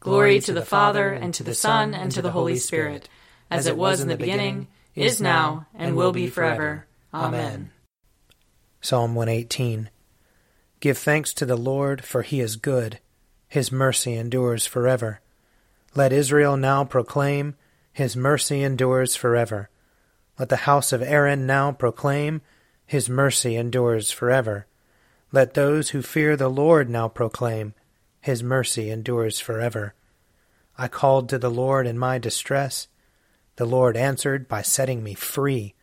Glory to the Father, and to the Son, and to the Holy Spirit, as it was in the beginning, is now, and will be forever. Amen. Psalm 118 Give thanks to the Lord, for he is good. His mercy endures forever. Let Israel now proclaim, His mercy endures forever. Let the house of Aaron now proclaim, His mercy endures forever. Let those who fear the Lord now proclaim, his mercy endures forever. I called to the Lord in my distress. The Lord answered by setting me free.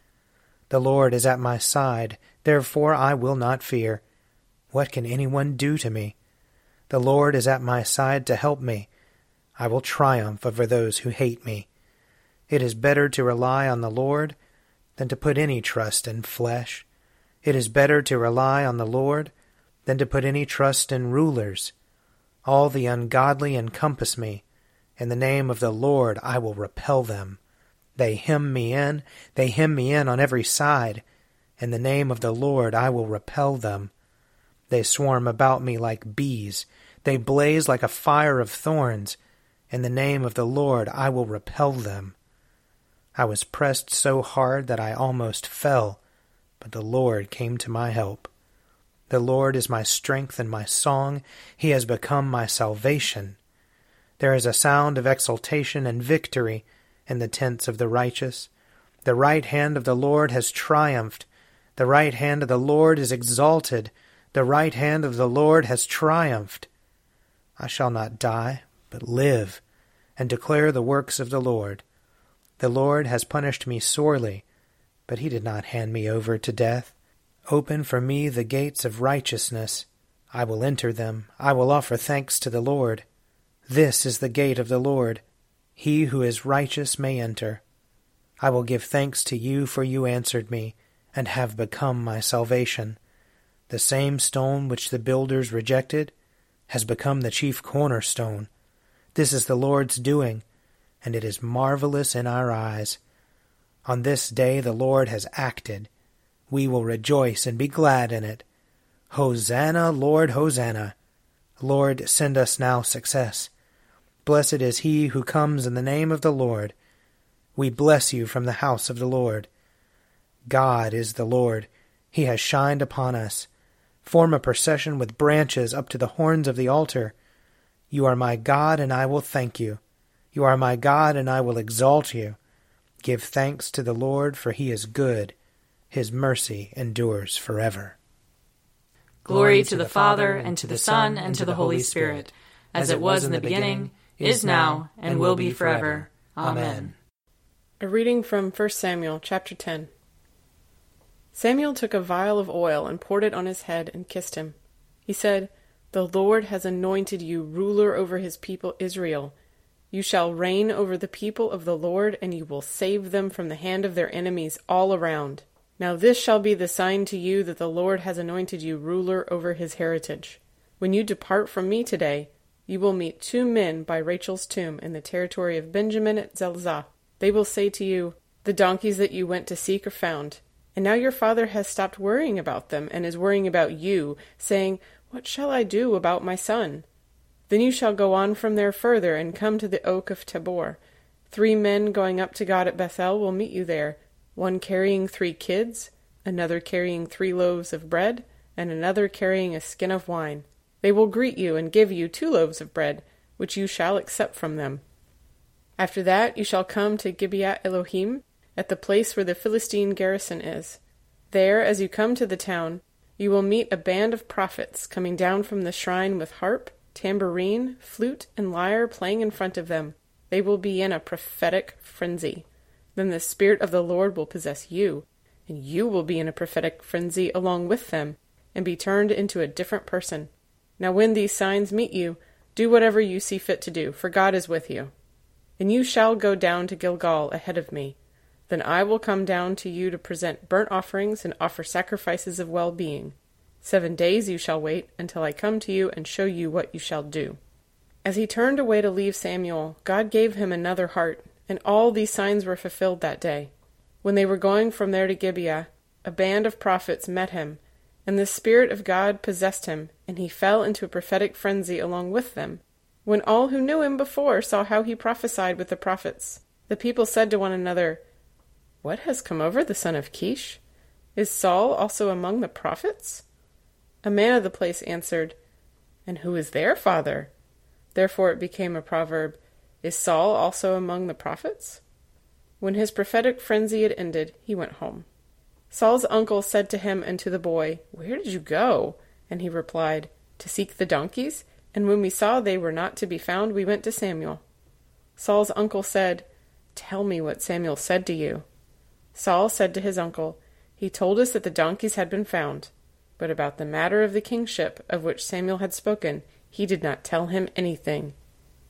The Lord is at my side, therefore I will not fear. What can anyone do to me? The Lord is at my side to help me. I will triumph over those who hate me. It is better to rely on the Lord than to put any trust in flesh. It is better to rely on the Lord than to put any trust in rulers. All the ungodly encompass me. In the name of the Lord I will repel them. They hem me in, they hem me in on every side. In the name of the Lord I will repel them. They swarm about me like bees, they blaze like a fire of thorns. In the name of the Lord I will repel them. I was pressed so hard that I almost fell, but the Lord came to my help. The Lord is my strength and my song. He has become my salvation. There is a sound of exultation and victory in the tents of the righteous. The right hand of the Lord has triumphed. The right hand of the Lord is exalted. The right hand of the Lord has triumphed. I shall not die, but live, and declare the works of the Lord. The Lord has punished me sorely, but he did not hand me over to death. Open for me the gates of righteousness. I will enter them. I will offer thanks to the Lord. This is the gate of the Lord. He who is righteous may enter. I will give thanks to you, for you answered me, and have become my salvation. The same stone which the builders rejected has become the chief cornerstone. This is the Lord's doing, and it is marvelous in our eyes. On this day the Lord has acted we will rejoice and be glad in it. Hosanna, Lord, Hosanna. Lord, send us now success. Blessed is he who comes in the name of the Lord. We bless you from the house of the Lord. God is the Lord. He has shined upon us. Form a procession with branches up to the horns of the altar. You are my God, and I will thank you. You are my God, and I will exalt you. Give thanks to the Lord, for he is good his mercy endures forever. Glory to the Father, and to the Son, and to the Holy Spirit, as it was in the beginning, is now, and will be forever. Amen. A reading from 1 Samuel chapter 10. Samuel took a vial of oil and poured it on his head and kissed him. He said, The Lord has anointed you ruler over his people Israel. You shall reign over the people of the Lord, and you will save them from the hand of their enemies all around. Now this shall be the sign to you that the Lord has anointed you ruler over his heritage. When you depart from me today, you will meet two men by Rachel's tomb in the territory of Benjamin at Zelzah. They will say to you, The donkeys that you went to seek are found. And now your father has stopped worrying about them and is worrying about you, saying, What shall I do about my son? Then you shall go on from there further and come to the oak of Tabor. Three men going up to God at Bethel will meet you there one carrying three kids, another carrying three loaves of bread, and another carrying a skin of wine. They will greet you and give you two loaves of bread, which you shall accept from them. After that you shall come to Gibeah Elohim, at the place where the Philistine garrison is. There, as you come to the town, you will meet a band of prophets coming down from the shrine with harp, tambourine, flute, and lyre playing in front of them. They will be in a prophetic frenzy. Then the Spirit of the Lord will possess you, and you will be in a prophetic frenzy along with them, and be turned into a different person. Now, when these signs meet you, do whatever you see fit to do, for God is with you. And you shall go down to Gilgal ahead of me. Then I will come down to you to present burnt offerings and offer sacrifices of well being. Seven days you shall wait until I come to you and show you what you shall do. As he turned away to leave Samuel, God gave him another heart, and all these signs were fulfilled that day. When they were going from there to Gibeah, a band of prophets met him, and the Spirit of God possessed him, and he fell into a prophetic frenzy along with them. When all who knew him before saw how he prophesied with the prophets, the people said to one another, What has come over the son of Kish? Is Saul also among the prophets? A man of the place answered, And who is their father? Therefore it became a proverb, Is Saul also among the prophets? When his prophetic frenzy had ended, he went home. Saul's uncle said to him and to the boy, Where did you go? And he replied, To seek the donkeys. And when we saw they were not to be found, we went to Samuel. Saul's uncle said, Tell me what Samuel said to you. Saul said to his uncle, He told us that the donkeys had been found, but about the matter of the kingship of which Samuel had spoken, he did not tell him anything.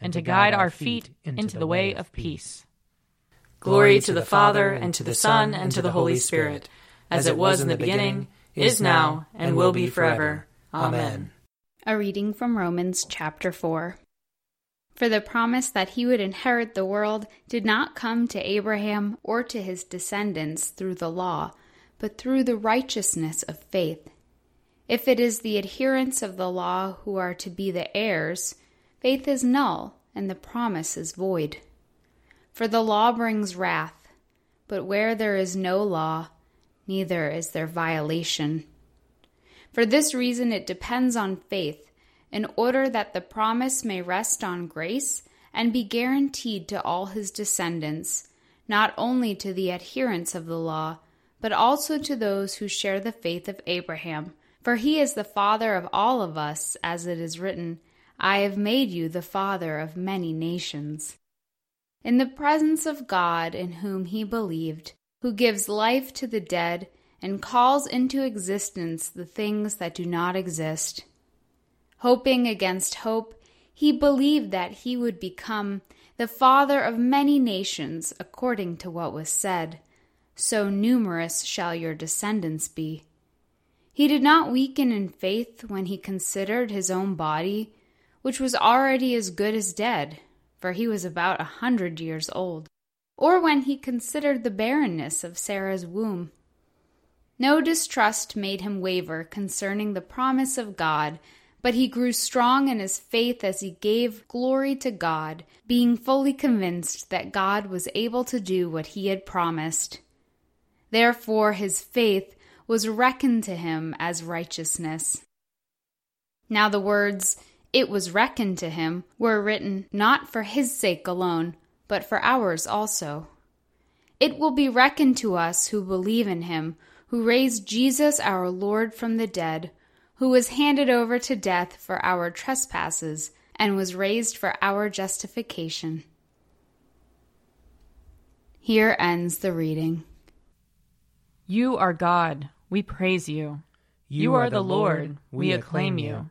and to guide our feet into the way of peace. Glory to the Father, and to the Son, and to the Holy Spirit as it was in the beginning, is now, and will be forever. Amen. A reading from Romans chapter 4. For the promise that he would inherit the world did not come to Abraham or to his descendants through the law, but through the righteousness of faith. If it is the adherents of the law who are to be the heirs, faith is null and the promise is void. For the law brings wrath, but where there is no law, neither is there violation. For this reason, it depends on faith, in order that the promise may rest on grace and be guaranteed to all his descendants, not only to the adherents of the law, but also to those who share the faith of Abraham. For he is the father of all of us, as it is written, I have made you the father of many nations. In the presence of God in whom he believed, who gives life to the dead and calls into existence the things that do not exist. Hoping against hope, he believed that he would become the father of many nations, according to what was said, So numerous shall your descendants be. He did not weaken in faith when he considered his own body, which was already as good as dead, for he was about a hundred years old or when he considered the barrenness of Sarah's womb. No distrust made him waver concerning the promise of God, but he grew strong in his faith as he gave glory to God, being fully convinced that God was able to do what he had promised. Therefore, his faith was reckoned to him as righteousness. Now, the words, it was reckoned to him, were written not for his sake alone but for ours also. It will be reckoned to us who believe in him, who raised Jesus our Lord from the dead, who was handed over to death for our trespasses, and was raised for our justification. Here ends the reading. You are God, we praise you. You are the Lord, we acclaim you. You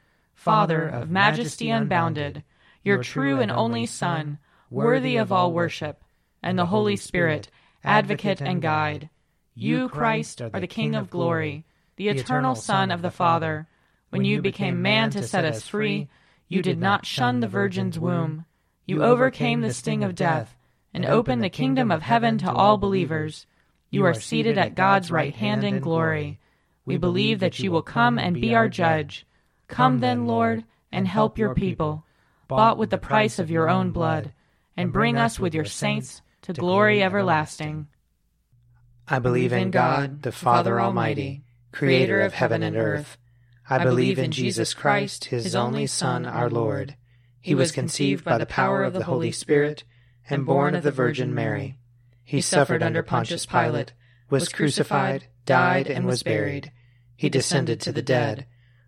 Father of majesty unbounded, your true and only Son, worthy of all worship, and the Holy Spirit, advocate and guide. You, Christ, are the King of glory, the eternal Son of the Father. When you became man to set us free, you did not shun the Virgin's womb. You overcame the sting of death and opened the kingdom of heaven to all believers. You are seated at God's right hand in glory. We believe that you will come and be our judge. Come then, Lord, and help your people, bought with the price of your own blood, and bring us with your saints to glory everlasting. I believe in God, the Father Almighty, creator of heaven and earth. I believe in Jesus Christ, his only Son, our Lord. He was conceived by the power of the Holy Spirit and born of the Virgin Mary. He suffered under Pontius Pilate, was crucified, died, and was buried. He descended to the dead.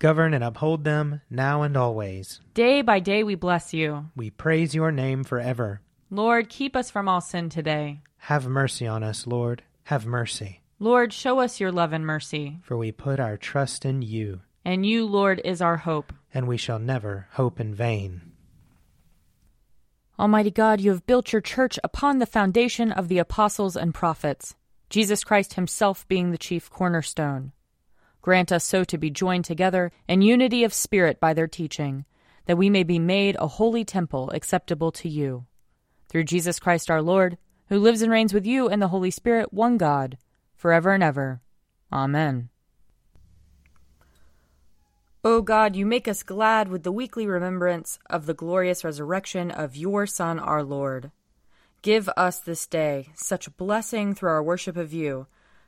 Govern and uphold them now and always. Day by day we bless you. We praise your name forever. Lord, keep us from all sin today. Have mercy on us, Lord. Have mercy. Lord, show us your love and mercy. For we put our trust in you. And you, Lord, is our hope. And we shall never hope in vain. Almighty God, you have built your church upon the foundation of the apostles and prophets, Jesus Christ himself being the chief cornerstone. Grant us so to be joined together in unity of spirit by their teaching, that we may be made a holy temple acceptable to you. Through Jesus Christ our Lord, who lives and reigns with you and the Holy Spirit, one God, forever and ever. Amen. O God, you make us glad with the weekly remembrance of the glorious resurrection of your Son, our Lord. Give us this day such blessing through our worship of you